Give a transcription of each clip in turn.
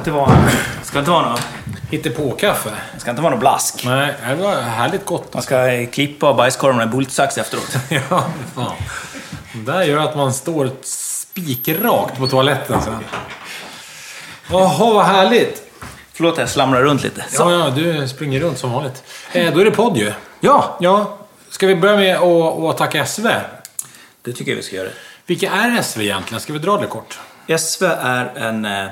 inte vara, ska inte vara något, Hittepå-kaffe. ska inte vara något blask. Nej, det var härligt gott. Man ska klippa bajskorven med bultsax efteråt. Ja, fan. Det där gör att man står spikrakt på toaletten sen. Jaha, vad härligt. Förlåt, jag slamrar runt lite. Så. Ja, ja, du springer runt som vanligt. Eh, då är det podd ju. Ja, Ja, ska vi börja med att, att tacka SV? det tycker jag vi ska göra. Vilka är SV egentligen? Ska vi dra det kort? SV är en eh,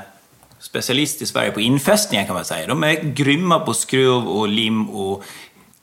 specialist i Sverige på infästningar kan man säga. De är grymma på skruv och lim och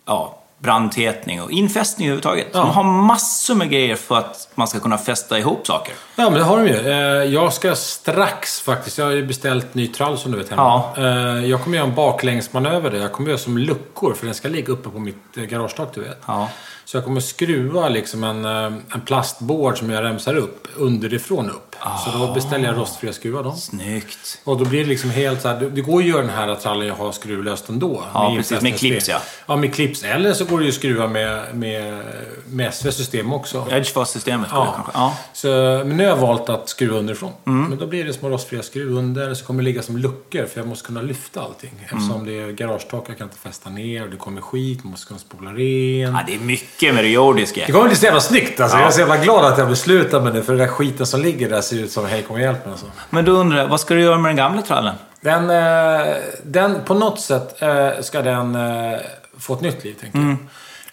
ja, brandtätning och infästning överhuvudtaget. Ja. De har massor med grejer för att man ska kunna fästa ihop saker. Ja, men det har de ju. Eh, Jag ska strax faktiskt, jag har ju beställt ny trall som du vet hemma. Ja. Eh, Jag kommer göra en baklängsmanöver där. Jag kommer göra som luckor, för den ska ligga uppe på mitt eh, garagetak, du vet. Ja. Så jag kommer skruva liksom en, en plastbord som jag remsar upp, underifrån upp. Så då beställer jag rostfria skruvar då. Snyggt. Och då blir det liksom helt så här, det- går ju att göra den här trallen jag har skruvlöst ändå. Ja, precis, med clips, ja. Ja, med clips. Eller så går det ju att skruva med, med, med SV-system också. Edgefast-systemet. Ja. kanske. Ja. Så, men nu har jag valt att skruva underifrån. Mm. Men då blir det små rostfria skruv under. Så kommer det ligga som luckor för jag måste kunna lyfta allting. Eftersom Mm. det är garagetak, jag kan inte fästa ner. och Det kommer skit, man måste kunna spola ren. ja, det är mycket med det jordiska. Det kommer bli så jävla snyggt alltså. Ja. Jag är så jävla glad att jag beslutade med det. För den där skiten som ligger där ser ut som hej kom och hjälp mig. Alltså. Men då undrar jag, vad ska du göra med den gamla trallen? Den, eh, den, på något sätt eh, ska den eh, få ett nytt liv, tänker jag.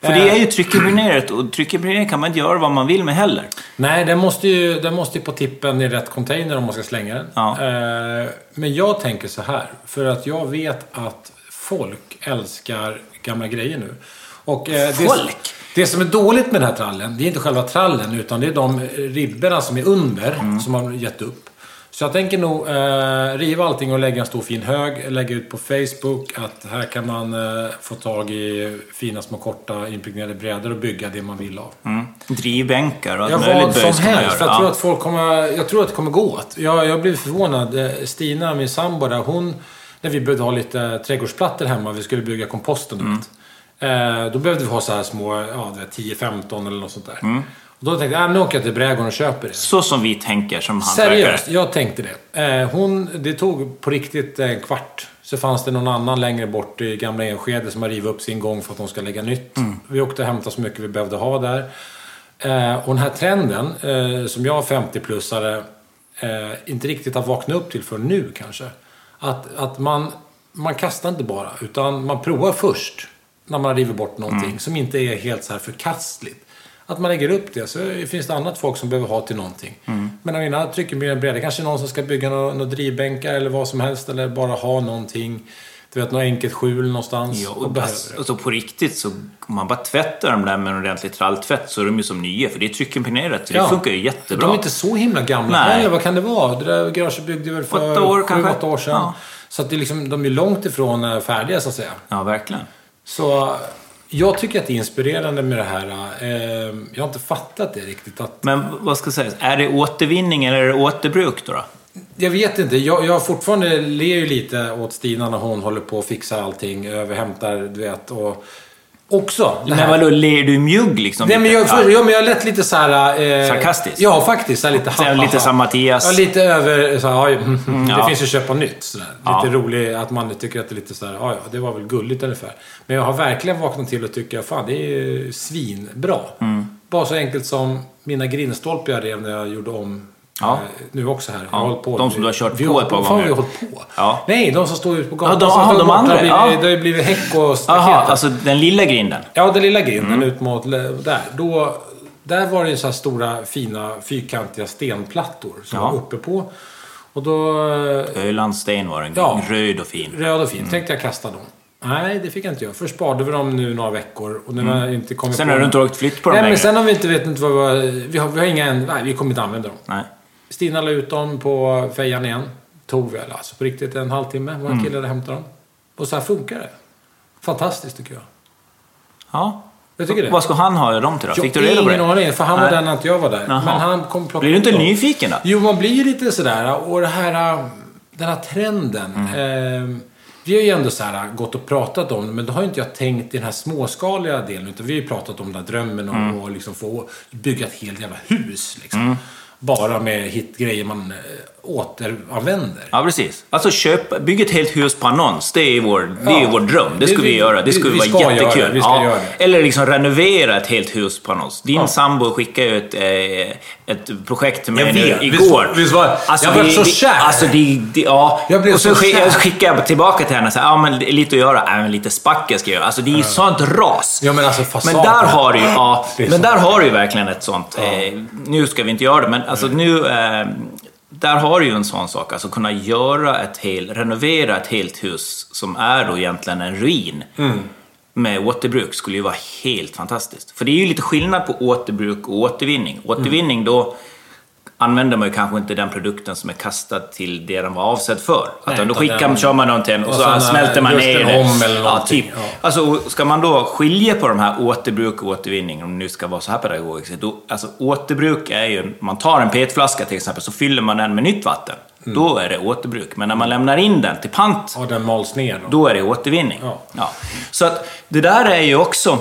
För det är ju tryckimpregnerat och tryckimpregnerat kan man inte göra vad man vill med heller. Nej, den måste ju, den måste ju på tippen i rätt container om man ska slänga den. Ja. Eh, men jag tänker så här. För att jag vet att folk älskar gamla grejer nu. Och, eh, det, Folk? Det som är dåligt med den här trallen, det är inte själva trallen utan det är de ribborna som är under Mm. som har gett upp. Så jag tänker nog eh, riva allting och lägga en stor fin hög. Lägga ut på Facebook att här kan man eh, få tag i fina små korta impregnerade brädor och bygga det man vill av. Mm. Drivbänkar och allt Ja, möjligt vad som böjs kan man helst. Jag tror, Ja. att folk kommer, jag tror att det kommer gå åt. Jag, jag blev förvånad. Eh, Stina, min sambo där, hon... När vi behövde ha lite trädgårdsplattor hemma, vi skulle bygga komposten. Mm. Eh, då behövde vi ha så här små, ja, du vet, 10-15 eller något sånt där. Mm. Och då tänkte jag, äh, nu åker jag till Brädgården och köper det. Så som vi tänker som hantverkare. Seriöst, jag tänkte det. Eh, hon, det tog på riktigt en kvart. Så fanns det någon annan längre bort i gamla Enskede som har rivit upp sin gång för att de ska lägga nytt. Vi åkte och hämtade så mycket vi behövde ha där. Eh, och den här trenden, eh, som jag 50-plussare eh, inte riktigt har vaknat upp till för nu kanske. Att, att man, man kastar inte bara, utan man provar först. När man river bort någonting som inte är helt så här förkastligt. Att man lägger upp det, så finns det annat folk som behöver ha till någonting. Men av mina tryckenbryggare bredare, kanske någon som ska bygga några, några drivbänkar eller vad som helst. Eller bara ha någonting. Du vet, något enkelt skjul någonstans. Ja, och och alltså, det. alltså på riktigt så om man bara tvättar dem där med en ordentlig tralltvätt så är de ju som nya. För det är tryckimpregnerat. Så Ja. det funkar ju jättebra. De är inte så himla gamla heller. Vad kan det vara? Det där garaget byggde väl för Åtta år sju, kanske. åtta år sedan. Ja. Så att det är liksom, de är långt ifrån eh, färdiga så att säga. Ja, verkligen. Så jag tycker att det är inspirerande med det här. eh, Jag har inte fattat det riktigt. Att, Men vad ska jag säga? Är det återvinning eller är det återbruk då? då? jag vet inte. Jag, jag fortfarande ler ju lite åt Stina när hon håller på och fixar allting. Överhämtar, du vet. Och också. Men vadå, ler du mjugg liksom? Nej, men jag, Ja. ja. men jag lät lite så här... Eh, Sarkastisk? Ja, faktiskt. Så här lite här lite som Mattias. Ja, lite över... Så här, ja, mm, mm, ja. Det finns ju köpa nytt. Så där. Ja. Lite roligt att man tycker att det är lite så här... Ja, ja, det var väl gulligt ungefär. Men jag har verkligen vaknat till och tycker fan det är svinbra. Mm. Bara så enkelt som mina grindstolpar jag rev när jag gjorde om Ja. eh, nu också här. Jag Ja, har hållit på. de som du har kört vi på har- ett par gånger. har vi hållit på? Ja. Nej, de som står ute på gatan. Ja, de- står de andra, Det har blivit, ja. det har ju blivit häck och staket. Jaha, alltså den lilla grinden. Ja, den lilla grinden Mm. ut mot där. Då, där var det ju så här stora, fina, fyrkantiga stenplattor som Ja. var uppe på. Och då... eh, Ölandssten var den. Ja. Röd och fin. Röd och fin. Mm. Tänkte jag kasta dem. Nej, det fick jag inte göra. Först sparade vi dem nu några veckor och nu har jag inte kommit Mm. Sen på... har du inte åkt flytt på dem Nej, men längre. sen har vi inte vet inte vad vi, vi har. Vi har inga. Nej, vi kommer inte använda dem. Nej. Stina la ut dem på fejan igen. Tog väl alltså på riktigt en halvtimme. Vår Mm. kille där hämtade dem. Och så här funkar det. Fantastiskt tycker jag. Ja. Jag tycker det. Vad ska han ha dem till då? Fick du Jag reda har på det? ingen aning, för han var där när jag var där. Men han kom plocka Blir du inte dem. nyfiken då? Jo, man blir ju lite sådär. Och det här, den här trenden. Mm. Eh, vi har ju ändå så här gått och pratat om det, men då har ju inte jag tänkt i den här småskaliga delen. Utan vi har ju pratat om den här drömmen om Mm. att liksom få bygga ett helt jävla hus. Liksom. Bara med hitgrejer man eh, återanvänder. Ja, precis. Alltså köp, bygg ett helt hus på annons. Det är vår, det är Ja. vår dröm. Det ska vi, vi- göra. Det skulle vi vara jättekul. det. Vi det. Eller liksom renovera ett helt hus på annons. Din Ja. sambo skickade ju ett, eh, ett projekt till mig nu igår. Visst- visst var- alltså, jag det- så kär. Alltså, det, det, ja. Jag blev och så så kär. skickade jag tillbaka till henne och sa, ja men lite att göra. Ja, men lite spackel ska jag göra. Alltså det är ju sånt ras. Ja, men alltså Men fasaden. där har du ju, ja, Det är men där har du ju verkligen ett sånt. Eh, nu ska vi inte göra det, men alltså nu... Eh, där har du ju en sån sak, alltså kunna göra ett helt, renovera ett helt hus som är då egentligen en ruin. Mm. Med återbruk skulle ju vara helt fantastiskt. För det är ju lite skillnad på återbruk och återvinning. Återvinning då använder man ju kanske inte den produkten som är kastad till det den var avsedd för. Nej, Utan då skickar, den- kör man en och och så smälter man ner det. om eller ja, någonting, typ. ja. Alltså, och ska man då skilja på de här återbruk och återvinning, om det nu ska vara så här pedagogiskt. Då, alltså, återbruk är ju, man tar en petflaska till exempel, så fyller man den med nytt vatten. Mm. Då är det återbruk. Men när man lämnar in den till pant, Ja, den mals ner då. då är det återvinning. Ja. Så att det där är ju också,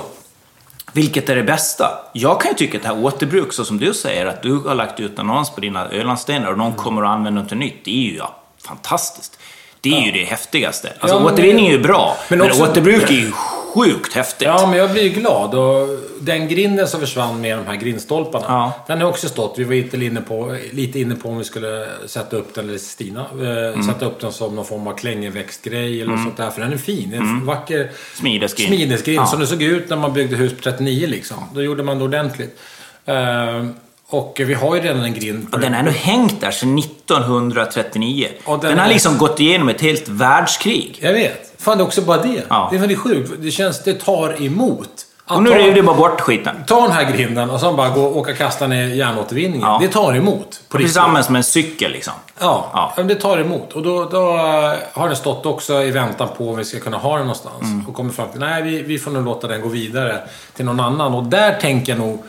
vilket är det bästa? Jag kan ju tycka att det här återbruk, så som du säger, att du har lagt ut annons på dina Ölandsstenar och någon kommer att använda något nytt, det är ju ja, fantastiskt. Det är ju det häftigaste. Alltså Ja, återvinning är ju bra, men, men också- återbruk är ju sjukt häftigt. Ja, men jag blir ju glad. Och den grinden som försvann med de här grindstolparna. Ja. Den har också stått. Vi var lite inne, på, lite inne på om vi skulle sätta upp den, eller Stina, eh, Mm. sätta upp den som någon form av klängeväxtgrej eller sånt där. För den är fin. Det är en vacker Smidesgrind. smidesgrind. Ja. Som det såg ut när man byggde hus på 39 liksom. Då gjorde man det ordentligt. Eh, och vi har ju redan en grind. Och den har ändå hängt där sedan 1939. Och den den, har är- liksom gått igenom ett helt världskrig. Jag vet. Fan, det är också bara det. Ja. Det är väldigt sjukt. Det känns, det tar emot. Att Och nu rev du bara bort skiten. Ta den här grinden och sen bara gå och åka och kasta ner järnåtervinningen. Ja. Det tar emot. På. Tillsammans med en cykel liksom. Ja, Ja. det tar emot. Och då, då eh, har den stått också i väntan på om vi ska kunna ha den någonstans. Mm. Och kommer fram till nej vi, vi får nog låta den gå vidare till någon annan. Och där tänker jag nog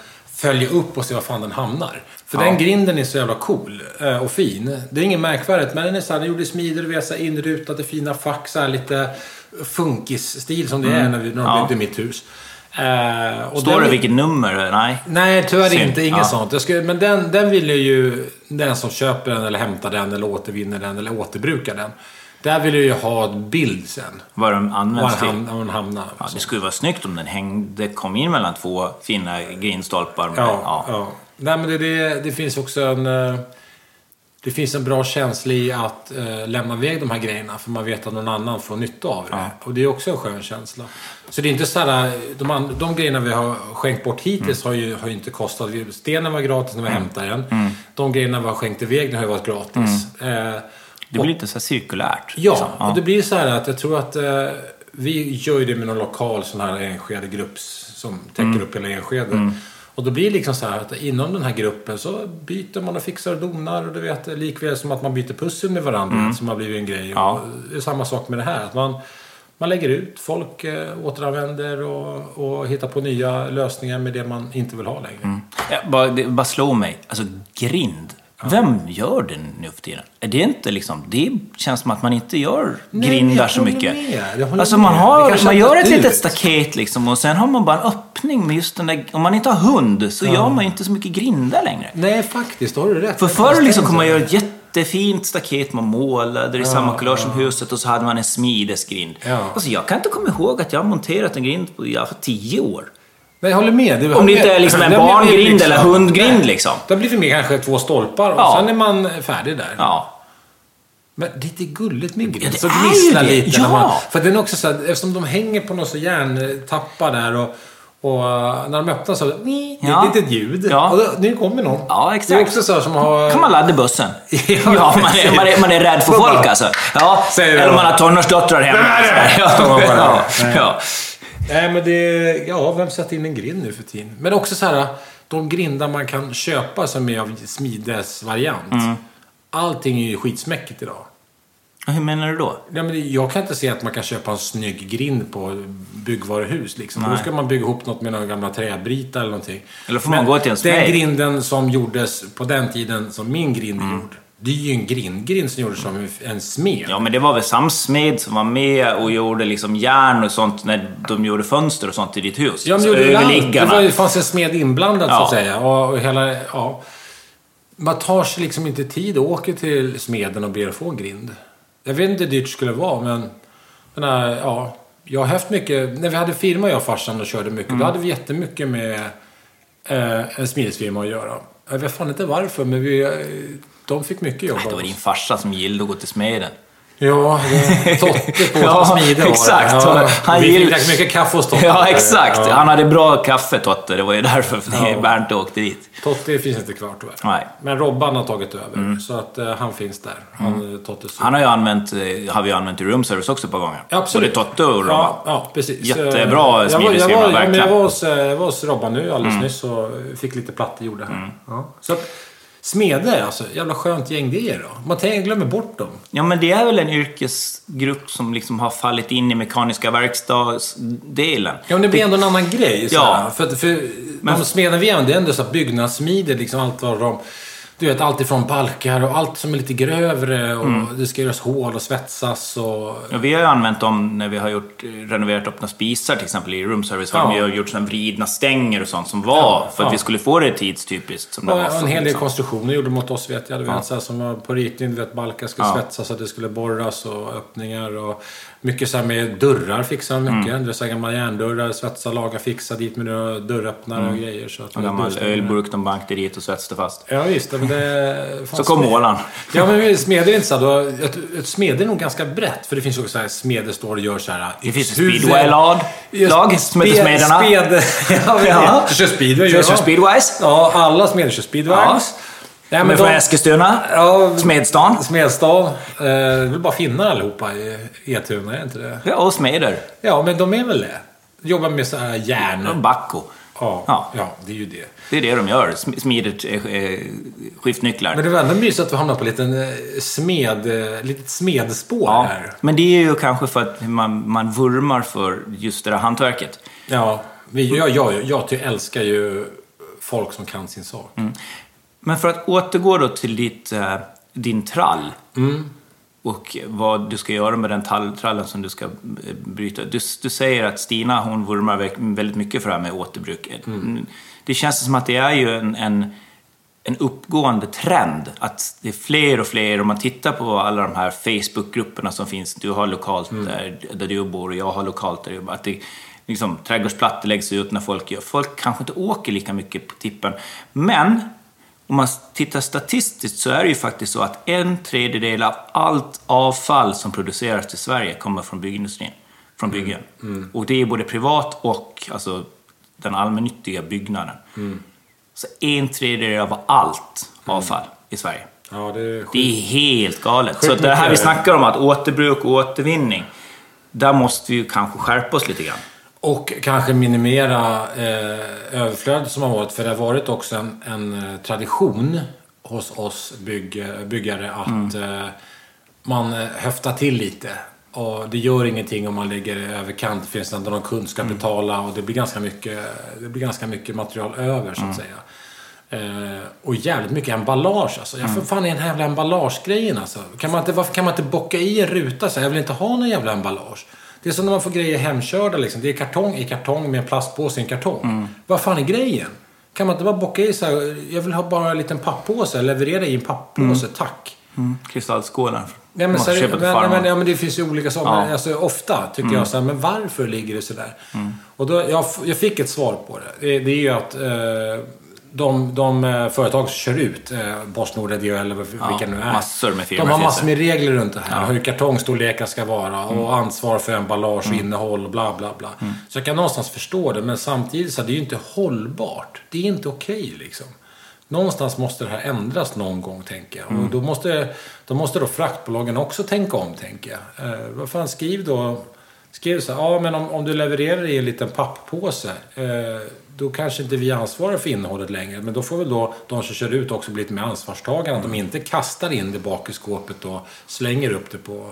följa upp och se var fan den hamnar. För Ja. den grinden är så jävla cool eh, och fin. Det är inget märkvärdigt, men den är så här, den gjord i smider, vi har så här inrutade fina fack, så här lite funkisstil som det är när, vi, när de Mm. Ja. byggde mitt hus. Och Står det vilket nummer? Nej. Nej, tyvärr Synd. inte. Inget Ja. sånt. Jag skulle, men den, den vill ju den som köper den eller hämtar den eller återvinner den eller återbrukar den. Där vill jag ju ha en bild sen. Vad den Var används till. var den hamnar. Ja, det skulle vara snyggt om den hängde, kom in mellan två fina grindstolpar. Med, ja, ja. ja. Nej, men det, det, det finns också en... eh, Det finns en bra känsla i att eh, lämna iväg de här grejerna för man vet att någon annan får nytta av det. Och det är också en skön känsla. Så det är inte så här, de, de grejerna vi har skänkt bort hittills har, ju, har ju inte kostat. Stenen var gratis när vi hämtade den. De grejerna vi har skänkt iväg den har ju varit gratis. Eh, Det blir lite så cirkulärt. Ja, liksom. och det blir så här att jag tror att eh, vi gör ju det med någon lokal sån här Enskede-grupp som täcker Mm. upp hela Enskede. Och då blir det liksom så här att inom den här gruppen så byter man och fixar och donar. Och du vet, likväl som att man byter pussel med varandra som har blivit en grej. Mm. Ja. Det är samma sak med det här. Att man, man lägger ut, folk eh, återanvänder och, och hittar på nya lösningar med det man inte vill ha längre. Ja, bara, det bara slår mig. Alltså, grind. Vem gör det nu för tiden? Är det inte liksom... Det känns som att man inte gör Nej, grindar så mycket. med. Alltså man, har, man gör ett litet staket liksom och sen har man bara en öppning med just den där... Om man inte har hund så gör man inte så mycket grindar längre. Nej, faktiskt. Har du rätt. För förr liksom kunde man göra ett jättefint staket, man målade i samma kulör som huset och så hade man en smidesgrind. Ja. Alltså jag kan inte komma ihåg att jag har monterat en grind på alla fall tio år. Nej, jag håller med. Det, Om det inte är liksom en Det barngrind eller hundgrind Nej. liksom. Det har blivit med kanske två stolpar och Ja. sen är man färdig där. Ja. Men det är lite gulligt med grind. Ja, det så är gnisslar det. lite. Ja. När man, för den är också så här, eftersom de hänger på någon så järntappar där och, och uh, när de öppnar så det är Ja. ett litet ljud. Ja. Och då, nu kommer någon. Ja, exakt. Det är också så här som har... kan man ladda bussen. Ja, Ja, man är, man är, man är rädd för folk alltså. Ja, eller man har tonårsdöttrar hemma. Nej, nej, nej. Ja, Ja, ja, nej. men det... Ja, vem sätter in en grind nu för tiden? Men också så här, de grindar man kan köpa som är av smidesvariant. Mm. Allting är ju skitsmäckigt idag. Hur menar du då? Ja, men jag kan inte se att man kan köpa en snygg grind på byggvaruhus. Liksom. Då ska man bygga ihop något med några gamla träbritar eller någonting. Eller får man gå till en Den grinden som gjordes på den tiden som min grind är gjord. Det är ju en grind. Grind som gjordes som en smed. Ja, men det var väl Samsmed som var med och gjorde liksom järn och sånt när de gjorde fönster och sånt i ditt hus? Ja, men Så gjorde det, var, det fanns en smed inblandad så Ja. att säga. Och, och hela, ja. Man tar sig liksom inte tid och åker till smeden och ber att få en grind. Jag vet inte hur dyrt det skulle vara, men... Den här, ja, jag har haft mycket... När vi hade firma, jag och farsan, och körde mycket, Mm. då hade vi jättemycket med eh, en smidesfirma att göra. Jag vet fan inte varför, men vi, eh, de fick mycket jobb Det av var din farsa som gillade att gå till smeden. Ja, Totte på Ja, smide exakt. Ja, Han vi gill- dricka mycket kaffe hos Totte. Ja, exakt. Ja. Han hade bra kaffe, Totte. Det var ju därför Ja. Bernt åkte dit. Totte finns inte kvar tyvärr. Nej. Men Robban har tagit över, så att eh, han finns där. Han, mm. Tottes son. Han har ju använt, eh, har vi använt i room service också ett par gånger. Absolut. Både Totte och Robban. Ja, ja, precis. Jättebra men verkligen. Mm. jag var hos, jag var hos Robban nu alldeles nyss och fick lite plattor gjorda här. Ja. Så att, smeder, alltså. Jävla skönt gäng det är då. Man tänker, glömmer bort dem. Ja, men det är väl en yrkesgrupp som liksom har fallit in i mekaniska verkstadsdelen. Ja, men det blir ändå en annan grej. Så Ja. här. För, för de smeder vi använder, det är ändå så här byggnadssmider, liksom allt vad de... Du vet, allt ifrån balkar och allt som är lite grövre och Mm. det ska göras hål och svetsas och... Ja, vi har ju använt dem när vi har gjort, renoverat öppna spisar till exempel i room service. Har Ja. vi har gjort sådana vridna stänger och sånt som var Ja, för att ja. vi skulle få det tidstypiskt. Som det Och var en hel del liksom. konstruktioner gjorde mot oss vet jag. Du vet, så här, som var på ritning, du vet, balkar skulle svetsas så att det skulle borras och öppningar och mycket så här med dörrar fixade de mycket. Mm. Här gamla järndörrar, svetsa, laga, fixa dit med några dörröppnare och grejer. Så att En gammal ölburk de bankade dit och svetsade fast. Ja visst, men det Så kom smed- målaren. Ja men smeder är inte så här, ett, ett smeder är nog ganska brett. För det finns också så här smeder står och gör så här. Det finns huvud- speedway-lag som heter Smederna. Sped, ja, Ja. kör speedway. Kör ja. som speedways. Ja, alla smeder kör speedways. Ja. De är från Eskilstuna. Ja, Smedstan. Smedstad. Eh, det är väl bara finnar allihopa i Etuna, är inte det? Ja, och smeder. Ja, men de är väl det. Jobbar med så här järn. Backo. Ja, Ja. ja, det är ju det. Det är det de gör. Sm- Smider eh, eh, skiftnycklar. Men det var ändå mysigt att vi hamnade på en liten eh, smed, eh, litet smedspår Ja, här. men det är ju kanske för att man, man vurmar för just det där hantverket. Ja, vi, jag, jag, jag ty- älskar ju folk som kan sin sak. Men för att återgå då till ditt, eh, din trall och vad du ska göra med den tall, trallen som du ska eh, bryta. Du, du säger att Stina hon vurmar vä- väldigt mycket för det här med återbruk. Mm. Det känns som att det är ju en, en, en uppgående trend. Att det är fler och fler, om man tittar på alla de här Facebookgrupperna som finns. Du har lokalt där, där du bor och jag har lokalt där jag bor. Att det, liksom, trädgårdsplattor läggs ut när folk gör. Folk kanske inte åker lika mycket på tippen. Men om man tittar statistiskt så är det ju faktiskt så att en tredjedel av allt avfall som produceras i Sverige kommer från byggindustrin. Från byggen. Och det är både privat och alltså, den allmännyttiga byggnaden. Så en tredjedel av allt avfall i Sverige. Ja, det är Det är helt galet. Sjukt Så det här vi snackar om, att återbruk och återvinning, där måste vi ju kanske skärpa oss lite grann. Och kanske minimera eh, överflödet som har varit. För det har varit också en, en eh, tradition hos oss bygg, byggare att eh, man eh, höftar till lite. Och det gör ingenting om man lägger överkant. Det finns ändå någon kund ska betala och det blir ganska mycket, det blir ganska mycket material över så att säga. Eh, och jävligt mycket emballage alltså. Jag får fan i den jävla emballagegrejen alltså. Kan man inte, varför kan man inte bocka i en ruta så? Jag vill inte ha någon jävla emballage. Det är som när man får grejer hemkörda liksom. Det är kartong i kartong med en plastpåse i en kartong. Vad fan är grejen? Kan man inte bara bocka i så här, jag vill ha bara en liten pappåse, leverera i en pappåse, tack. Mm. Kristallskålar. Nej, men, seri- men, men, ja, men det finns ju olika saker. Ja. Alltså, ofta tycker jag så här, men varför ligger det sådär? Och då, jag, jag fick ett svar på det. Det, det är ju att eh, de, de eh, företag som kör ut, eh, Postnord, DHL eller vilka nu är. massor med firmor De har massor med regler runt det här. Hur kartongstorlekar ska vara Mm. och ansvar för emballage och innehåll och bla bla bla. Så jag kan någonstans förstå det, men samtidigt så är det ju inte hållbart. Det är inte okej liksom. Någonstans måste det här ändras någon gång, tänker jag. Mm. Och då måste, då måste då fraktbolagen också tänka om, tänker jag. Eh, vad fan, skriv då... Skriv så här, ja men om, om du levererar i en liten papppåse, eh, då kanske inte vi ansvarar för innehållet längre. Men då får väl då de som kör ut också bli lite mer ansvarstagande. Att de inte kastar in det bak i skåpet och slänger upp det på...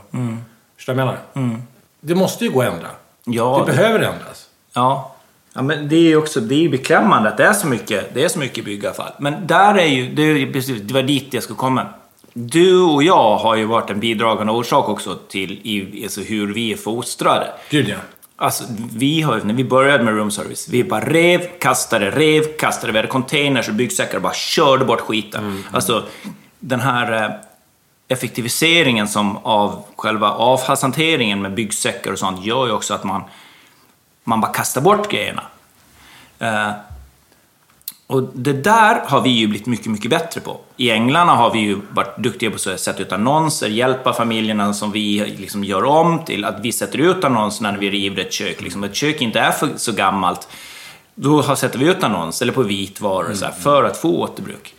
Förstår du vad jag menar? Det måste ju gå att ändra. Ja, det behöver ändras. Ja. ja, men det är ju också det är beklämmande att det är så mycket, det är så mycket byggavfall. Men där är ju, det, är precis, det var dit jag skulle komma. du och jag har ju varit en bidragande orsak också till i, alltså hur vi är fostrade. Gud ja. Alltså, vi har, när vi började med room service, vi bara rev, kastade, rev, kastade. Vi hade containers och byggsäckar och bara körde bort skiten. Mm. Alltså, den här eh, effektiviseringen som av själva avfallshanteringen med byggsäckar och sånt gör ju också att man, man bara kastar bort grejerna. Och det där har vi ju blivit mycket, mycket bättre på. I England har vi ju varit duktiga på att sätta ut annonser, hjälpa familjerna som vi liksom gör om till att vi sätter ut annonser när vi river ett kök. Liksom ett kök inte är för, så gammalt, då sätter vi ut annons, eller på vitvaror, mm. så här, för att få återbruk.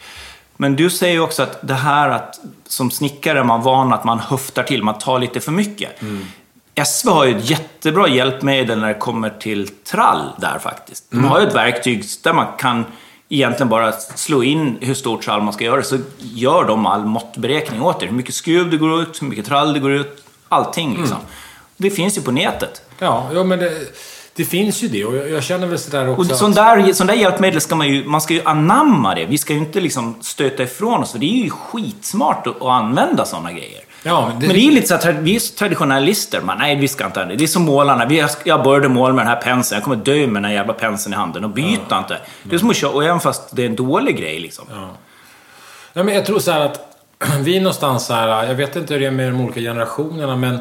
Men du säger ju också att det här att som snickare är man van att man höftar till, man tar lite för mycket. Mm. SV har ju ett jättebra hjälpmedel när det kommer till trall där faktiskt. De mm. har ju ett verktyg där man kan egentligen bara slå in hur stort trall man ska göra, så gör de all måttberäkning åt er. Hur mycket skruv det går ut, hur mycket trall det går ut, allting liksom. Mm. Det finns ju på nätet. Ja, ja men det, det finns ju det och jag, jag känner väl sådär också. Och sån där, sån där hjälpmedel ska man ju, man ska ju anamma det. Vi ska ju inte liksom stöta ifrån oss, för det är ju skitsmart att, att använda sådana grejer. Ja, det... Men det är lite så att vi är traditionalister. Man, nej, vi ska inte det. Det är som målarna. Vi, jag började måla med den här penseln. Jag kommer dö med den här jävla penseln i handen. Och byta ja. inte. Det är som att köra, och även fast det är en dålig grej liksom. Ja. ja men jag tror så här att vi är någonstans så här. Jag vet inte hur det är med de olika generationerna, men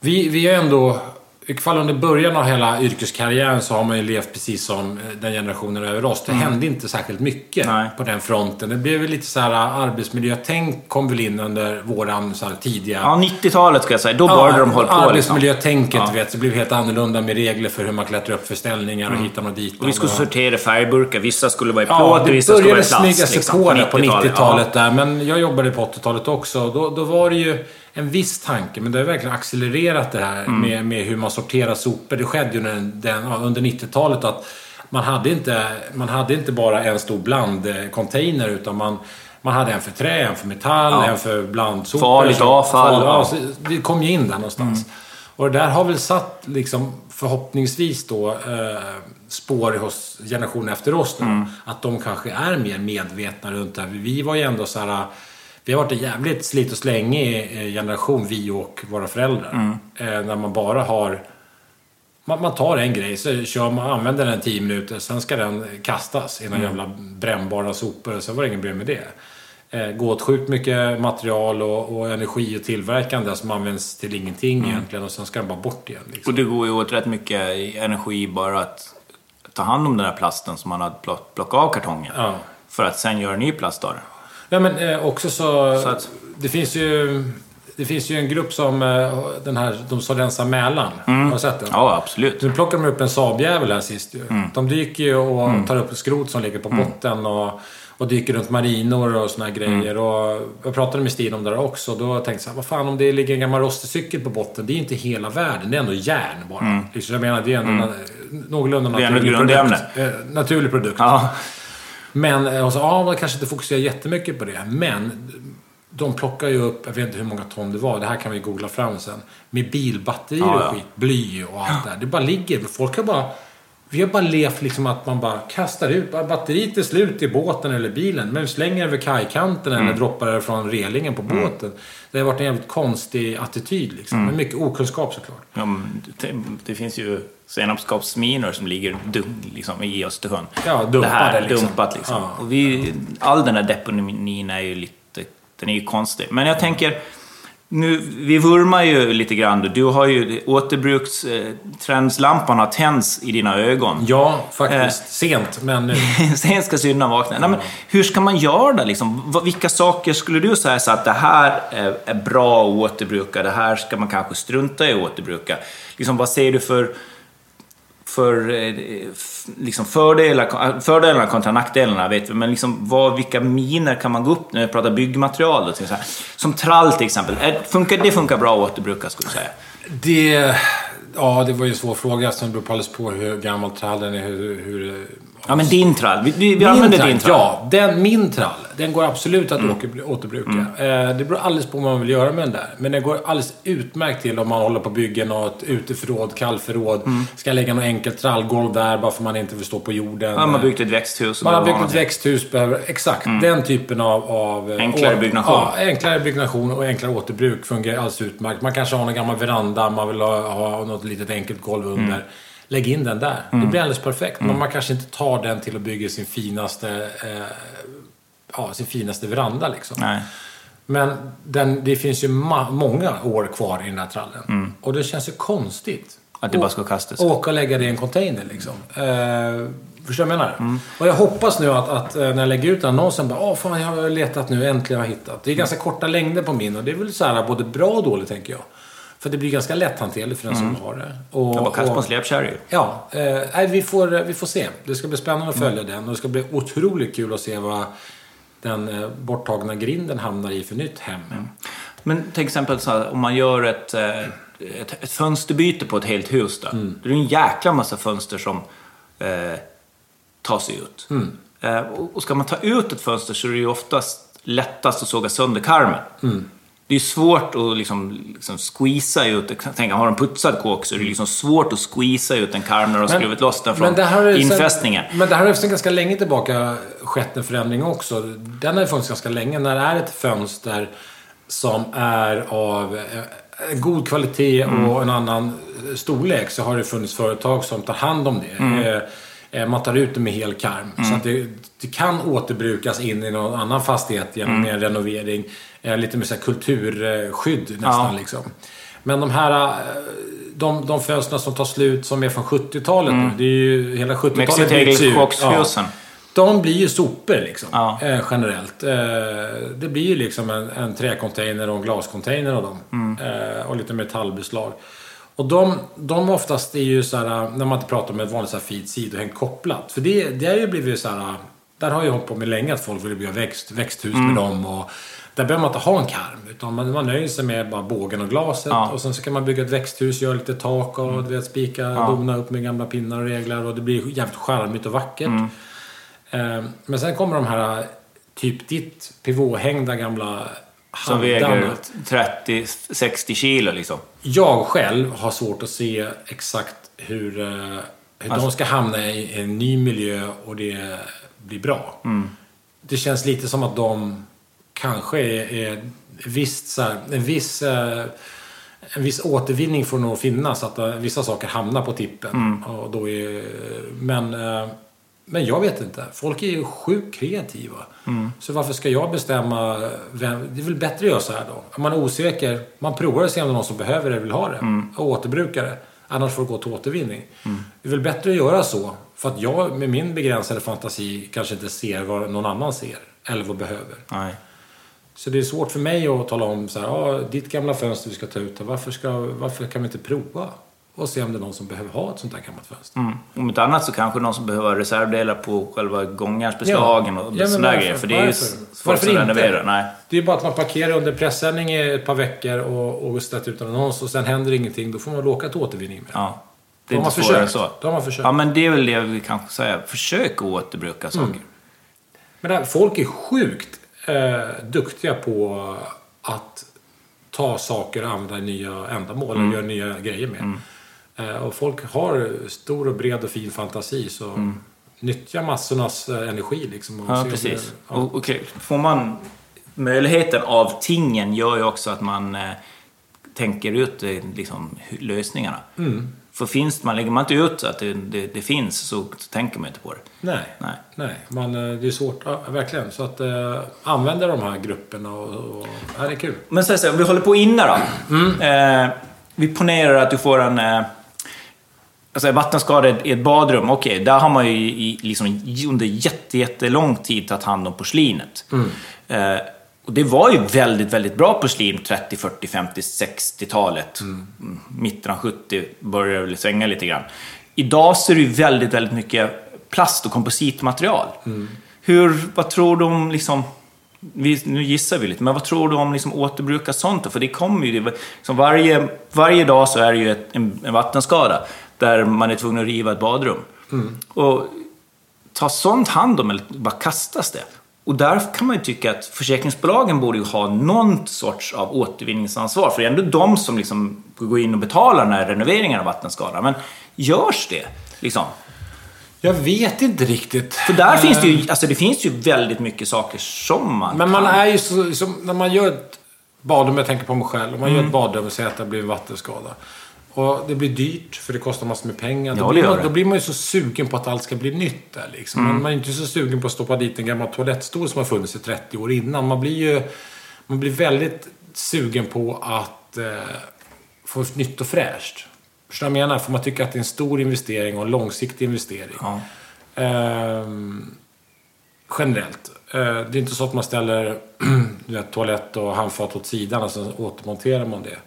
vi, vi är ändå i fall under början av hela yrkeskarriären så har man ju levt precis som eh, den generationen över oss. Det mm. hände inte särskilt mycket Nej. på den fronten. Det blev lite så här eh, arbetsmiljötänk kom väl in under våran så här tidiga... Ja, 90-talet ska jag säga. Då ja, började de hålla på. Liksom. Arbetsmiljötänket, liksom. ja. vet, det blev helt annorlunda med regler för hur man klättrar upp för ställningar och mm. hitan och dit. Och vi skulle och... sortera färgburkar. Vissa skulle vara i plåt, ja, vissa skulle vara i plast. Det började smyga sig liksom, på, på 90-talet ja. där. Men jag jobbade på 80-talet också. Då, då var det ju en viss tanke, men det har verkligen accelererat det här mm. med, med hur man sorterar sopor. Det skedde ju under, den, under 90-talet att man hade, inte, man hade inte bara en stor blandcontainer utan man, man hade en för trä, en för metall, ja. en för blandsopor. Farligt avfall. Ja, det kom ju in där någonstans. Mm. Och det där har väl satt, liksom, förhoppningsvis då, eh, spår hos generationen efter oss nu. Mm. Att de kanske är mer medvetna runt det här. Vi var ju ändå så här vi har varit en jävligt slit och slängig eh, generation, vi och våra föräldrar. Mm. Eh, när man bara har... Man, man, tar en grej, så kör man, använder den tio minuter, sen ska den kastas i några mm. jävla brännbara sopor. Sen var det ingen problem med det. Eh, går åt sjukt mycket material och, och, energi och tillverkande som används till ingenting mm. egentligen och sen ska den bara bort igen. Liksom. Och det går ju åt rätt mycket energi bara att ta hand om den här plasten som man har plockat av kartongen. Ja. För att sen göra ny plast av det. Ja, men eh, också så... så att... Det finns ju... Det finns ju en grupp som, eh, den här, de som rensar Mälaren. Mm. Har du sett den? Ja, absolut. Nu plockade de upp en Saab-jävel här sist ju. Mm. De dyker ju och mm. tar upp skrot som ligger på mm. botten och, och dyker runt marinor och såna här grejer. Mm. Och jag pratade med Stina om det där också. Då tänkte jag så här, vad fan om det ligger en gammal rostig cykel på botten. Det är inte hela världen. Det är ändå järn bara. Mm. Liksom, jag menar, det är ändå mm. någorlunda naturlig produkt. Eh, naturlig produkt. Ja. Men eh, så, alltså, ja, man kanske inte fokuserar jättemycket på det. Men de plockar ju upp, jag vet inte hur många ton det var, det här kan vi googla fram sen. Med bilbatterier och skit, bly och allt ja. där. Det bara ligger. Folk har bara... Vi har bara levt liksom att man bara kastar ut. Batteriet är slut i båten eller bilen. Men slänger över kajkanten mm. eller droppar det från relingen på mm. båten. Det har varit en jävligt konstig attityd liksom. Mm. Men mycket okunskap såklart. Ja, det, det finns ju senapskapsminor som ligger dum, liksom, i Östersjön. Ja, dumpade, det här är liksom. dumpat liksom. Ja. Och vi, all den här deponin är ju lite, den är ju konstig. Men jag tänker, nu, vi vurmar ju lite grann. Du har ju återbrukstrendslampan har tänts i dina ögon. Ja, faktiskt. Eh, Sent, men nu. Sent ska syndan vakna. Ja. Nej, men hur ska man göra det? Liksom? Vilka saker skulle du säga så att det här är bra att återbruka, det här ska man kanske strunta i att återbruka? Liksom, vad ser du för för eh, liksom fördelar, fördelarna kontra nackdelarna vet vi, men liksom vad, vilka miner kan man gå upp när vi pratar byggmaterial? Så här. Som trall till exempel, funkar, det funkar bra att återbruka skulle jag säga? Det, ja, det var ju en svår fråga som beror alldeles på hur gammal trallen är, hur, hur Ja, men din trall. Vi, vi, Min använder trall, din trall. Ja, den, min trall. Den går absolut att åker, återbruka. Eh, det beror alldeles på vad man vill göra med den där. Men den går alldeles utmärkt till om man håller på att bygga något uteförråd, kallförråd. Ska lägga något enkelt trallgolv där bara för man inte vill stå på jorden. Ja, man har byggt ett växthus. Man har byggt ett växthus, behöver, exakt den typen av... av eh, Enklare byggnation. Ja, enklare byggnation och enklare återbruk fungerar alldeles utmärkt. Man kanske har någon gammal veranda, man vill ha, ha något litet enkelt golv under. Mm. Lägg in den där. Det blir alldeles perfekt. Men man kanske inte tar den till att bygga sin finaste, eh, ja, sin finaste veranda liksom. Nej. Men den, det finns ju många år kvar i den här trallen. Och det känns ju konstigt. Att det bara ska kastas. Åka och lägga det i en container liksom. Eh, förstår du vad jag menar? Och jag hoppas nu att, att eh, när jag lägger ut annonsen bara Åh fan, jag har letat nu, äntligen har jag hittat. Det är ganska korta längder på min och det är väl så här både bra och dåligt tänker jag. För det blir ganska lätthanterligt för den som har det. Och, Jag bara på en släpkärra. Ja, eh, vi, får, vi får se. Det ska bli spännande att följa den och det ska bli otroligt kul att se vad den eh, borttagna grinden hamnar i för nytt hem. Men till exempel så här, om man gör ett, eh, ett, ett fönsterbyte på ett helt hus. Då, är det en jäkla massa fönster som eh, tas ut. Eh, och, och ska man ta ut ett fönster så är det ju oftast lättast att såga sönder karmen. Det är svårt att liksom, liksom squeeza ut, tänk har en putsad kåk så är det liksom svårt att squeeza ut en karm när du har skruvat loss den från sen- infästningen. men det här har ju sedan ganska länge tillbaka skett en förändring också. Den har ju funnits ganska länge. När det är ett fönster som är av eh, god kvalitet Mm. och en annan storlek så har det funnits företag som tar hand om det. Mm. Eh, Man tar ut det med hel karm. Så att det, det kan återbrukas in i någon annan fastighet genom Mm. en renovering. Eh, Lite mer så här kulturskydd nästan Ja. liksom. Men de här eh, de, de fönstren som tar slut som är från 70-talet nu. Det är ju hela 70-talet byts ut. De blir ju sopor liksom. Ja. Eh, generellt. Eh, det blir ju liksom en, en träcontainer och en glascontainer av dem. Mm. Eh, och lite metallbeslag. Och de, de oftast är ju så här, när man inte pratar om ett vanligt så här fint sidohäng kopplat. För det, det har ju blivit så här, där har jag hållit på med länge att folk vill bygga växt, växthus Mm. med dem. Och där behöver man inte ha en karm. Utan man, man nöjer sig med bara bågen och glaset. Ja. Mm. Och sen så kan man bygga ett växthus, göra lite tak och du vet, spika, dona upp med gamla pinnar och reglar. Och det blir jävligt charmigt och vackert. Mm. Eh, Men sen kommer de här, typ ditt pivåhängda gamla Som väger halvdana. 30-60 kilo liksom. Jag själv har svårt att se exakt hur, eh, hur de ska hamna i en ny miljö och det blir bra. Det känns lite som att de kanske är, är visst, så här, en viss... eh, En viss återvinning får nog finnas, att eh, vissa saker hamnar på tippen. Och då är, men, men jag vet inte. Folk är ju sjukt kreativa. Så varför ska jag bestämma? Vem, det är väl bättre att göra så här då. Om man är osäker, man provar och ser om det är någon som behöver det vill ha det. Och återbrukar det. Annars får det gå till återvinning. Det är väl bättre att göra så. För att jag med min begränsade fantasi kanske inte ser vad någon annan ser. Eller vad behöver. Nej. Så det är svårt för mig att tala om så här, ja, ditt gamla fönster vi ska ta ut, varför, ska, varför kan vi inte prova? Och se om det är någon som behöver ha ett sånt här gammalt fönster. Mm. Om inte annat så kanske någon som behöver reservdelar på själva gångjärnsbeslagen och Ja, men sådana grejer. För det är ju Varför? folk som inte? renoverar. Nej. Det är bara att man parkerar under pressändning i ett par veckor och, och sätter ut en annons och sen händer ingenting. Då får man åka till återvinning med Ja. Det Då är har inte man försökt. så. Då har man försökt. Ja, men det är väl det vi kanske säger. Försök att återbruka saker. Men det här, folk är sjukt eh, duktiga på att ta saker och använda i nya ändamål Mm. och göra nya grejer med. Eh, och folk har stor och bred och fin fantasi så nyttja massornas eh, energi liksom. Och Mm. Ja, precis. Ja. Och, okej, Får man möjligheten av tingen gör ju också att man eh, tänker ut eh, liksom, lösningarna. Mm. För finns man, lägger man inte ut att det, det, det finns så tänker man inte på det. Nej, Nej. nej. Man, eh, det är svårt, ja, verkligen. Så att eh, använda de här grupperna och, och ja, det är kul. Men så, så, om vi håller på inne då. Eh, vi ponerar att du får en... Alltså en vattenskada i ett badrum. Okej, där har man ju i, liksom, under jätte, jättelång tid tagit hand om porslinet. Eh, och det var ju väldigt, väldigt bra porslin 30, 40, 50, 60-talet. Mm, Mitten av 70 började det svänga lite grann. Idag det ju väldigt, väldigt mycket plast och kompositmaterial. Hur, vad tror du om liksom... Vi, nu gissar vi lite, men vad tror du om liksom återbruka sånt då? För det kommer ju... Liksom varje, varje dag så är det ju ett, en, en vattenskada där man är tvungen att riva ett badrum. Och tas sånt hand om eller bara kastas det? Och där kan man ju tycka att försäkringsbolagen borde ju ha någon sorts av återvinningsansvar. För det är ändå de som liksom går in och betalar den här renoveringen av vattenskadan. Men görs det? Liksom? Jag vet inte riktigt. För där finns det ju, alltså det finns ju väldigt mycket saker som man Men man kan. är ju så, när man gör ett badrum, jag tänker på mig själv. Om man Mm. gör ett badrum och säger att det blir en vattenskada. Och det blir dyrt, för det kostar massor med pengar. Ja, då, blir man, det. då blir man ju så sugen på att allt ska bli nytt där liksom. Mm. Man, man är inte så sugen på att stoppa dit en gammal toalettstol som har funnits i 30 år innan. Man blir ju man blir väldigt sugen på att eh, få nytt och fräscht. Förstår du vad jag menar? För man tycker att det är en stor investering och en långsiktig investering. Ja. Ehm, generellt. Eh, det är inte så att man ställer toalett och handfat åt sidan och så återmonterar man det.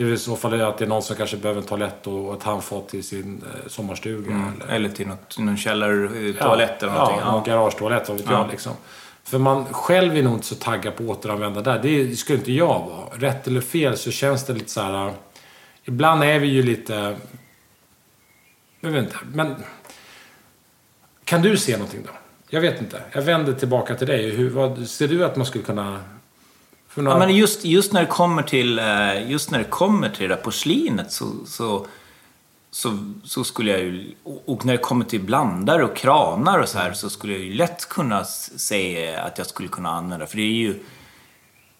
Det är i så fall att det är någon som kanske behöver en toalett och ett handfat till sin eh, sommarstuga. Eller, Eller till något, någon källartoalett eller någonting. Ja, någon garagetoalett, vad vet jag. Liksom. För man själv är nog inte så taggad på att återanvända där. Det skulle inte jag vara. Rätt eller fel så känns det lite så här... eh, Ibland är vi ju lite... Jag vet inte, men... Kan du se någonting då? Jag vet inte. Jag vänder tillbaka till dig. Hur, vad, ser du att man skulle kunna... Några... Ja, men just, just, när det kommer till, eh, just när det kommer till det där porslinet så, så, så, så skulle jag ju... och- när det kommer till blandare och kranar och så här så skulle jag ju lätt kunna säga att jag skulle kunna använda. För det är ju...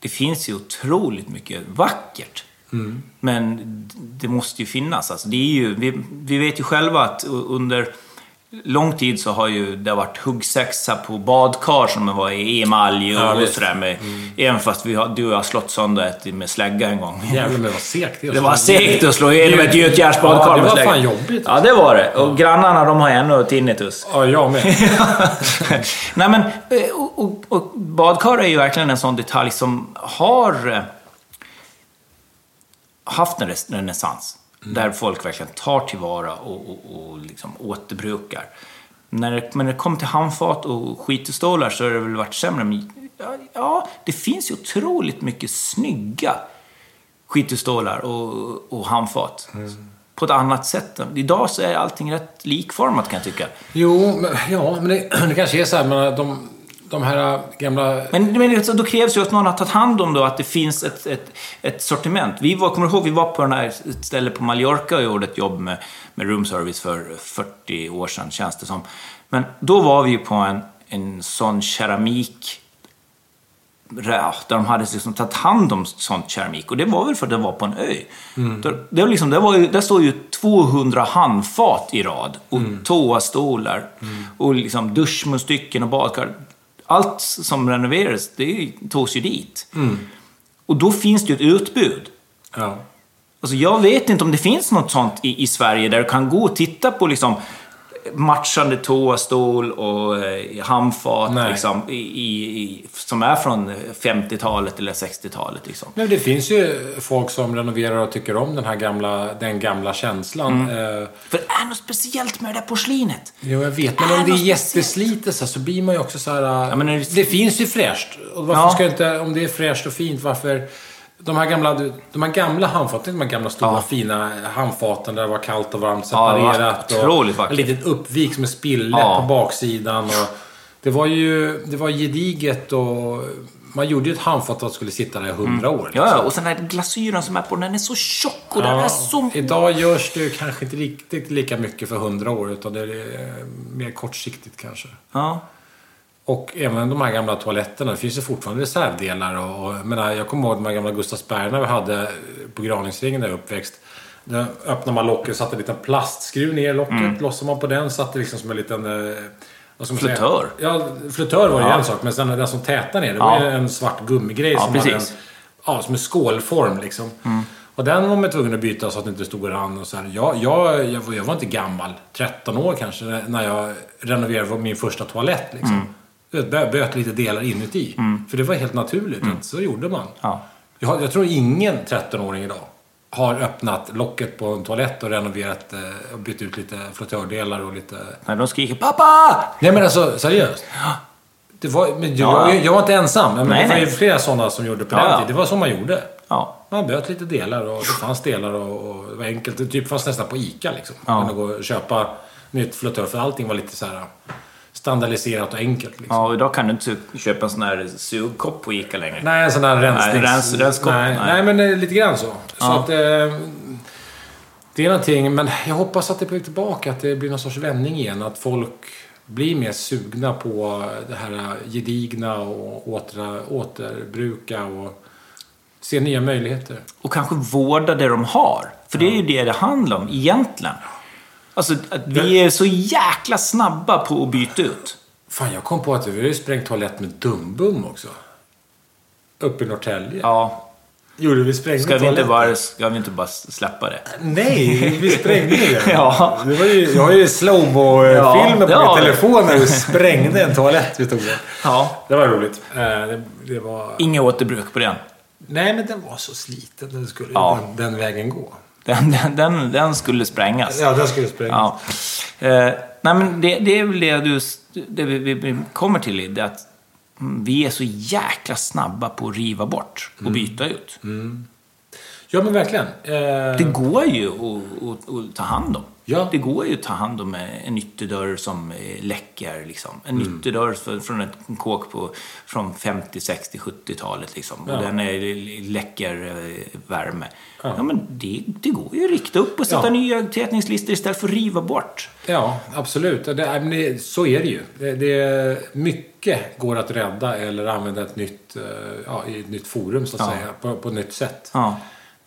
Det finns ju otroligt mycket vackert. Men d- det måste ju finnas. Alltså det är ju, vi, vi vet ju själva att under lång tid så har ju det varit huggsexa på badkar som var i emalj och, Ja, och sådär. Med, Även fast vi har, du och jag har slått sönder ett med slägga en gång. Jävlar men vad segt är. Det var segt att slå igenom ett gjutjärnsbadkar Ja, det med var slägga. fan jobbigt. Ja, det var det. Och grannarna de har ännu tinnitus. Ja, jag med. Nej men, eh, och, och, och badkar är ju verkligen en sån detalj som har eh, haft en res- renässans. Där folk verkligen tar tillvara och, och, och liksom återbrukar. När det, men när det kommer till handfat och skitestålar så har det väl varit sämre. Men, ja, ja, det finns ju otroligt mycket snygga skitestålar och, och handfat. På ett annat sätt. Idag så är allting rätt likformat kan jag tycka. Jo, men, ja, men det, det kanske är så här, men de, de här gamla... Men, men alltså, då krävs ju att någon har tagit hand om då, att det finns ett, ett, ett sortiment. Vi var, kommer ihåg, vi var på den här ett ställe på Mallorca och gjorde ett jobb med, med room service för 40 år sedan, känns det som. Men då var vi ju på en, en sån keramik där de hade liksom tagit hand om sånt keramik. Och det var väl för att det var på en ö. Där, det var liksom, det var ju, där står ju 200 handfat i rad. Och toastolar. Och liksom duschmunstycken och badkar. Allt som renoverades, det togs ju dit. Och då finns det ju ett utbud. Ja. Alltså jag vet inte om det finns något sånt i, i Sverige där du kan gå och titta på liksom matchande toastol och eh, handfat Nej. liksom, i, i, som är från 50-talet eller 60-talet. Liksom. Men det finns ju folk som renoverar och tycker om den här gamla, den gamla känslan. Mm. Eh, För det är något speciellt med det där porslinet. jo, jag vet. Men om det är jätteslitet så, så blir man ju också så här... eh, men är det- det... finns ju fräscht. Och varför Ja. ska inte... Om det är fräscht och fint, varför... De här gamla, de här gamla handfaten, de här gamla stora Ja. fina handfaten där det var kallt och varmt Ja, separerat. otroligt och vackert. En litet uppvik som en spille Ja. på baksidan. Och det var ju det var gediget och man gjorde ju ett handfat att skulle sitta där i hundra år. Mm. Ja, ja, och sen den här glasyren som är på den, är så tjock och den är så... Idag görs det ju kanske inte riktigt lika mycket för hundra år utan det är eh, mer kortsiktigt kanske. Ja. Och även de här gamla toaletterna, det finns ju fortfarande reservdelar. Och, och, jag, menar, jag kommer ihåg de här gamla Gustavsbergarna vi hade på Graningsringen där jag uppväxt. Där öppnade man locket, satte en liten plastskruv ner i locket. Mm. Lossade man på den, satte liksom som en liten... eh? Flötör. Ja, flötör var ju Ja. en sak. Men sen den som tätade ner, det var Ja. ju en svart gummigrej Ja, som hade en, precis. ja, som en skålform liksom. Och den var man tvungen att byta så att det inte stod och rann och så här. Jag, jag, jag, var, jag var inte gammal, 13 år kanske, när jag renoverade min första toalett. Liksom. Bö- böt lite delar inuti. För det var helt naturligt. att Så gjorde man. Ja. Jag, jag tror ingen 13-åring idag har öppnat locket på en toalett och renoverat eh, och bytt ut lite flottördelar och lite... När de skriker ”Pappa!” Nej men alltså, seriöst. Det var, men Ja. jag, jag var inte ensam. Men Nej, det var ju nej. flera sådana som gjorde på Ja, den tiden. Det var så man gjorde. Ja. Man böt lite delar och det fanns delar och, och det var enkelt. Det typ fanns nästan på ICA liksom. Ja. Man kunde gå och köpa nytt flottör för allting var lite så här standardiserat och enkelt. Liksom. Ja, och idag kan du inte köpa en sån här sugkopp på Ica längre. Nej, en sån här rensnings... Nej, rens- renskopp, nej, nej. nej, men eh, lite grann så. Så Ja. att... Eh, det är någonting, men jag hoppas att det blir tillbaka, att det blir någon sorts vändning igen. Att folk blir mer sugna på det här gedigna och åter, återbruka och se nya möjligheter. Och kanske vårda det de har. För det är ju det det handlar om egentligen. Alltså att vi är så jäkla snabba på att byta ut. Fan, jag kom på att vi har ju sprängt toalett med dumbum också. Uppe i Norrtälje. Ja, Gjorde vi sprängde ska vi, inte toaletten? bara, ska vi inte bara släppa det? Nej, vi sprängde det. Ja. Det var ju, jag har ju slowmo-filmer på Ja, min telefon när vi sprängde en toalett vi tog det. Ja. Det var roligt. Eh, Det, det var... Inget återbruk på den. Nej, men den var så sliten. Den skulle Ja. den, den vägen gå. Den, den, den, den skulle sprängas. Ja, den skulle sprängas. Ja. Eh, nej, men det, det är väl det, du, det vi, vi- kommer till. Det att mm, vi är så jäkla snabba på att riva bort och byta ut. Ja, men verkligen. Eh, Det går ju att, att, att ta hand om. Ja. Det går ju att ta hand om en ytterdörr som eh, läcker. Liksom. En Mm. ytterdörr från ett kåk på, från 50, 60, 70-talet. Liksom. Ja. Och den är, läcker eh, värme. Ja. Ja. men det, det går ju att rikta upp och sätta Ja. nya tätningslistor istället för att riva bort. Ja, absolut. Det, så är det ju. Det, det, mycket går att rädda eller använda ett nytt, eh, ja, i ett nytt forum, så att säga. På, på ett nytt sätt.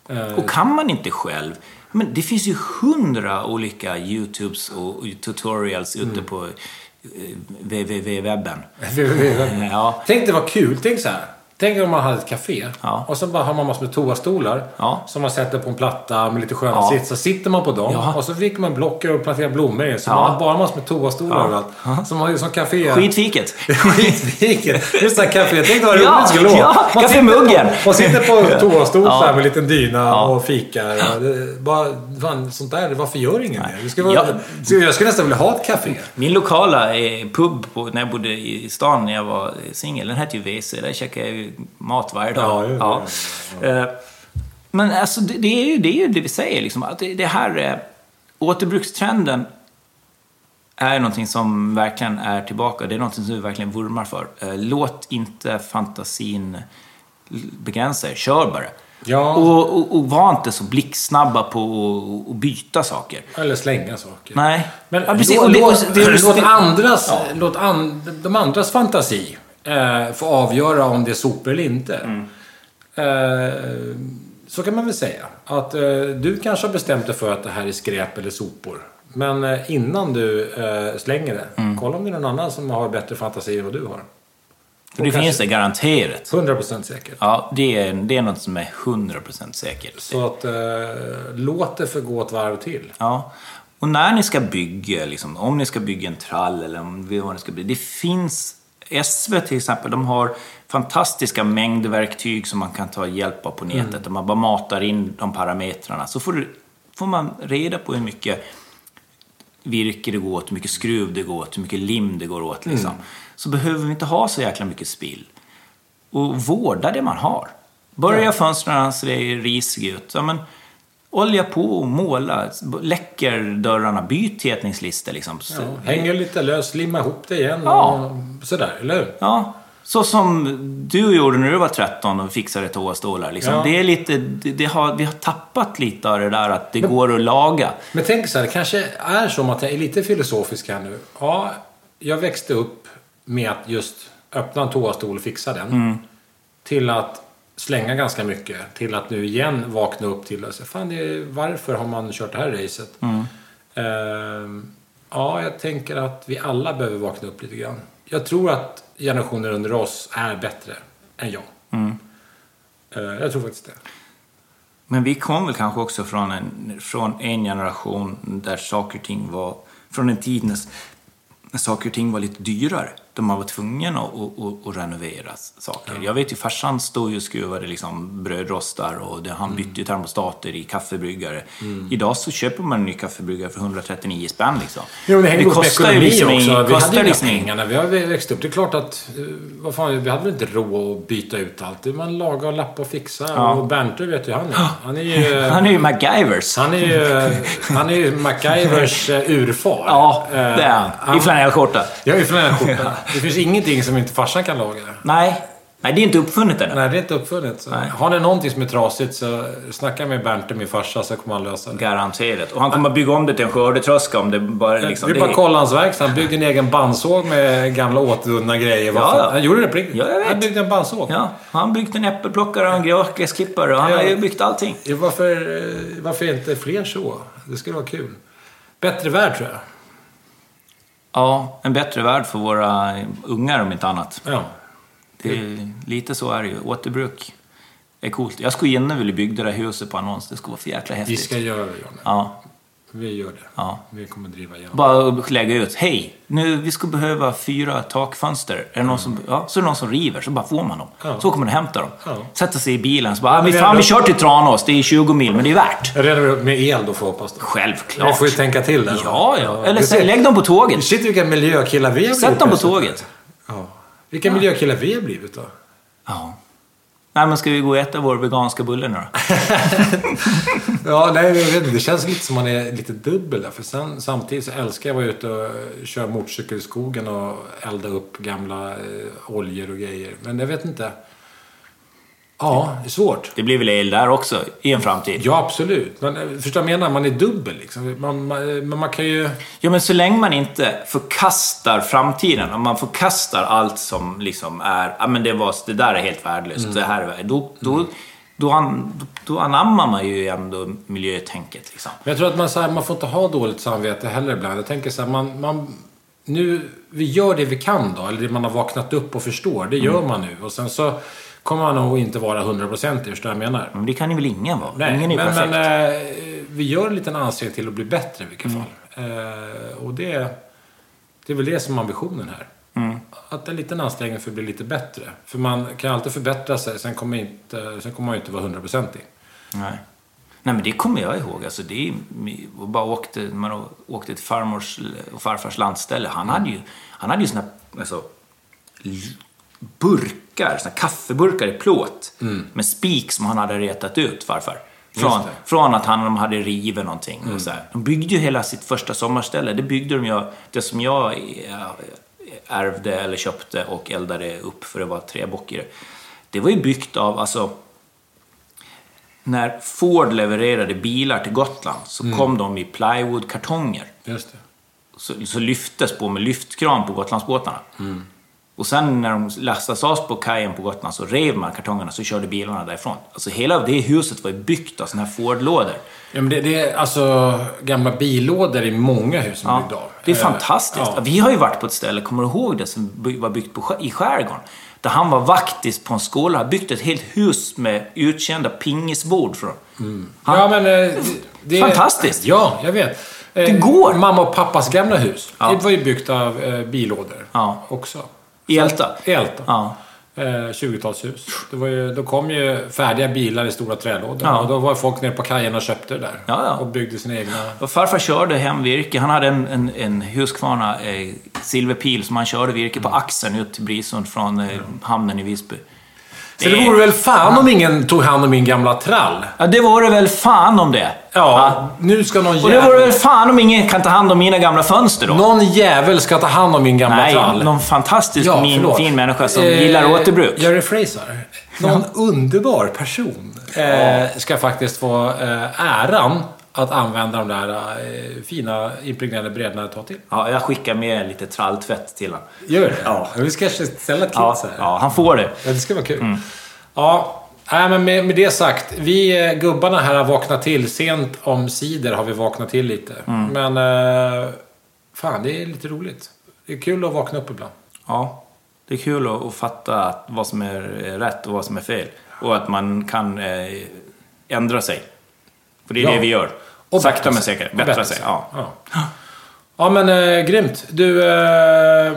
Eh, Och kan man inte själv, men det finns ju hundra olika YouTubes och och tutorials ute Mm. på eh, www-webben. Ja. Tänk det var kul. Tänk så här. Tänk om man hade ett café Ja. och så bara har man massor med toastolar Ja. som man sätter på en platta med lite sköna Ja. sits. Så sitter man på dem Ja. och så fick man blocker och plantera blommor i. Så Ja. man har bara massor med toastolar Ja. överallt. Som, har- som café. Skitfiket. Skitfiket. Just det här café. Tänk vad roligt Ja, det skulle vara. ja, Man sitter på- Man toastol Ja. så här med en liten dyna Ja. och fikar. Ja. Bara, fan, sånt där, varför gör ingen det? det ska vara, Ja. så Jag skulle nästan vilja ha ett café. Min lokala eh, pub på, när jag bodde i stan när jag var singel, den hette ju WC. Där käkade jag ju mat varje dag. Ja, ja, Eh, Men alltså, det, det, är ju, det är ju det vi säger, liksom, att det, det här eh, återbrukstrenden är någonting som verkligen är tillbaka. Det är någonting som vi verkligen vurmar för. Låt inte fantasin begränsa er. Kör bara. Ja. Och, och, och var inte så blixtsnabba på att- byta saker. Eller slänga saker. Nej. Men ja, precis. låt, låt, låt, det- andras, Ja. låt an, de andras fantasi eh, få avgöra om det är sopor eller inte. Mm. Eh, så kan man väl säga. Att eh, du kanske har bestämt dig för att det här är skräp eller sopor. Men eh, innan du eh, slänger det, Mm. kolla om det är någon annan som har bättre fantasi än vad du har. För det finns det garanterat. 100% säkert. Ja, det är, det är något som är 100% säkert. Så att eh, låt det få gå ett varv till. Ja. Och när ni ska bygga, liksom, om ni ska bygga en trall eller om vad ni ska bygga. Det finns, SV till exempel, de har fantastiska mängdverktyg som man kan ta hjälp av på nätet. Mm. Där man bara matar in de parametrarna. Så får, du, får man reda på hur mycket virke det går åt, hur mycket skruv det går åt, hur mycket lim det går åt. Liksom. Mm. Så behöver vi inte ha så jäkla mycket spill. Och vårda det man har. Börja fönstren så det är risigt ut. Ja, men, olja på och måla. Läcker dörrarna. Byt tätningslister liksom. Ja, hänger lite lös, limma ihop det igen Ja. och sådär, eller hur? Ja, så som du gjorde när du var 13 och fixade toastålar. Liksom. Ja. Det är lite, det, det har, vi har tappat lite av det där att det går att laga. Men tänk så här, det kanske är som att jag är lite filosofisk här nu. Ja, jag växte upp med att just öppna en toastol och fixa den. Till att slänga ganska mycket. Till att nu igen vakna upp till att säga, fan, det är, varför har man kört det här racet? Ehm, ja, jag tänker att vi alla behöver vakna upp lite grann. Jag tror att generationer under oss är bättre än jag. Eh, jag tror faktiskt det. Men vi kom väl kanske också från en, från en generation där saker och ting var... Från en tid när saker och ting var lite dyrare. De har varit tvungna att, att, att, renovera saker. Jag vet ju farsan stod ju och skruvade liksom brödrostar och det, han bytte ju termostater i kaffebryggare. Idag så köper man en ny kaffebryggare för 139 spänn liksom. Jo, det med kostar ju liksom också. Vi hade ju liksom pengar när vi har växt upp. Det är klart att, eh, vad fan, vi hade väl inte råd att byta ut allt. Man lagar och lappar och fixar. Ja. Och Bernte vet ju han är. Han är ju... Han är ju MacGyvers. Han är ju, han är ju MacGyvers eh, urfar. Ja, Eh, det är han. I flanellskjorta. Är ju flanellskjorta. Det finns ingenting som inte farsan kan laga. Nej. Nej, det är inte uppfunnet ännu. Nej, det är inte uppfunnet. Så. Nej. Har ni någonting som är trasigt så snacka med Bernte, min farsa, så kommer han lösa det. Garanterat. Och han kommer att bygga om det till en skördetröska om det bara liksom... det är bara att kolla hans verkstad. Han byggde en egen bandsåg med gamla återvunna grejer. Ja, ja. Han gjorde det på. Ja, jag vet. Han byggde en bandsåg. Ja, han byggt en äppelplockare och en gräsklippare och han Ja. har ju byggt allting. Varför, eh, varför inte fler så? Det skulle vara kul. Bättre värld, tror jag. Ja, en bättre värld för våra ungar om inte annat. Ja. Det är, lite så är det ju. Återbruk är coolt. Jag skulle gärna vilja bygga det där huset på annons. Det skulle vara för jäkla Vi häftigt. ska göra det, Johnny. Ja, Vi gör det. ja. Vi kommer driva igenom. Bara lägga ut. Hej, nu, vi skulle behöva fyra takfönster. Är det någon som, ja, så är det någon som river, så bara får man dem. Ja. Så kommer man hämta dem. Ja. Sätter sig i bilen, så bara, ah, vi, fan, vi kör till Tranås. Det är 20 mil, men det är värt. Redan med el då, får hoppas. Då. Självklart. Vi får ju tänka till där. Ja, ja. Eller ser- lägg dem på tåget. Shit vilka miljökillar vi har Sätt blivit dem på tåget. Ja. Vilka miljökillar vi har blivit då. Ja. Nej, men ska vi gå och äta vår veganska bulle nu då? Ja, nej, jag vet inte. Det känns lite som man är lite dubbel där. För sen, samtidigt så älskar jag att vara ute och köra motorcykel i skogen och elda upp gamla eh, oljor och grejer. Men jag vet inte. Ja, det är svårt. Det blir väl el där också i en framtid. Ja, absolut. Men eh, förstår jag menar? Man är dubbel liksom. Man, man, men man kan ju... Ja, men så länge man inte förkastar framtiden, om man förkastar allt som liksom är, ja men det, var, det där är helt värdelöst, det här är. Då, då, då, an, då anammar man ju ändå miljötänket liksom. Men jag tror att man, så här, man får inte ha dåligt samvete heller ibland. Jag tänker så här, man, man, nu, vi gör det vi kan då, eller det man har vaknat upp och förstår, det gör man nu. Och sen så kommer man nog inte vara hundraprocentig, förstår du vad jag menar? Men det kan ju väl ingen vara? Nej, ingen är men, perfekt. men eh, vi gör en liten ansträngning till att bli bättre i vilket fall. Eh, och det, det är väl det som är ambitionen här. Att en liten ansträngning för att bli lite bättre. För man kan alltid förbättra sig, sen kommer, inte, sen kommer man ju inte vara hundraprocentig. Nej. Nej, men det kommer jag ihåg. Alltså, det är, och bara åkte, man åkte till farmors och farfars landställe. Han hade ju, han hade ju såna alltså, burkar, såna kaffeburkar i plåt med spik som han hade retat ut, farfar. Från, från att han de hade rivit någonting. Och så här. De byggde ju hela sitt första sommarställe. Det byggde de ju, det som jag eh, ärvde eller köpte och eldade upp för det var träbock i det. Var ju byggt av, alltså när Ford levererade bilar till Gotland så kom de i plywoodkartonger. Just det. Så, så lyftes på med lyftkran på Gotlandsbåtarna. Och sen när de lastades av på kajen på Gotland så rev man kartongerna så körde bilarna därifrån. Alltså hela det huset var ju byggt av såna här Ford-lådor. Ja, men det, det är alltså gamla billådor i många hus som är Ja, byggda av. det är Eh, fantastiskt. ja. Vi har ju varit på ett ställe, kommer du ihåg det, som var byggt på, i skärgården? Där han var vaktis på en skola, har byggt ett helt hus med utkända pingisbord. Från. Han, Ja, men... eh, Det, Fantastiskt. Ja, jag vet. Eh, Det går. Mamma och pappas gamla hus. Ja. Det var ju byggt av eh, billådor Ja. också. I Älta? I Älta. Ja. Eh, 20-talshus. Det var ju, då kom ju färdiga bilar i stora trälådor. Ja. Och då var folk nere på kajen och köpte det där. Ja, ja. Och byggde sina egna... Och farfar körde hem virke. Han hade en, en, en Husqvarna eh, silverpil som han körde virke på axeln ut till Brisund från eh, hamnen i Visby. Så det vore väl fan om ingen tog hand om min gamla trall? Ja, det vore väl fan om det. Ja, nu ska någon Och det vore jävel... väl fan om ingen kan ta hand om mina gamla fönster då. Någon jävel ska ta hand om min gamla Nej, trall. någon fantastisk Ja, min, fin människa som Eh, gillar återbruk. Jerry Fraser. Någon underbar person eh, ska faktiskt få eh, äran att använda de där eh, fina impregnerade brädorna ett tag till. Ja, jag skickar med lite tralltvätt till honom. Gör det? Ja. Vi ska kanske ställa ett kit Ja, så här. ja, han får det. Ja, det ska vara kul. Mm. Ja, nej, men med, med det sagt. Vi eh, gubbarna här har vaknat till. Sent om sidor har vi vaknat till lite. Mm. Men... Eh, fan, det är lite roligt. Det är kul att vakna upp ibland. Ja, det är kul att, att fatta att vad som är rätt och vad som är fel. Och att man kan eh, ändra sig. För det är Ja. det vi gör. Och Sakta men säkert. Bättra sig. sig. Ja. Ja, ja men eh, grymt. Du... Eh,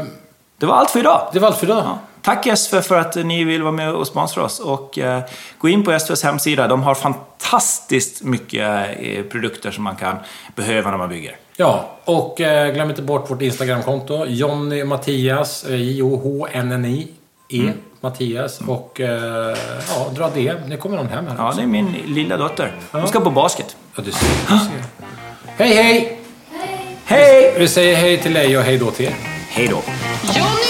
Det var allt för idag. Det var allt för idag. Ja. Tack SV för att ni vill vara med och sponsra oss. Och eh, gå in på SVs hemsida. De har fantastiskt mycket eh, produkter som man kan behöva när man bygger. Ja, och eh, glöm inte bort vårt Instagramkonto. Jonny Mattias, eh, J-O-H-N-N-I, E. Mm. Mattias. Och eh, ja, dra det. Nu kommer någon hem här Ja, också. det är min lilla dotter. Hon ska på basket. Ja, du ser. Du ser. Hej, hej! Hej! Vi säger hej till dig och hej då till er. Hej då! Jonny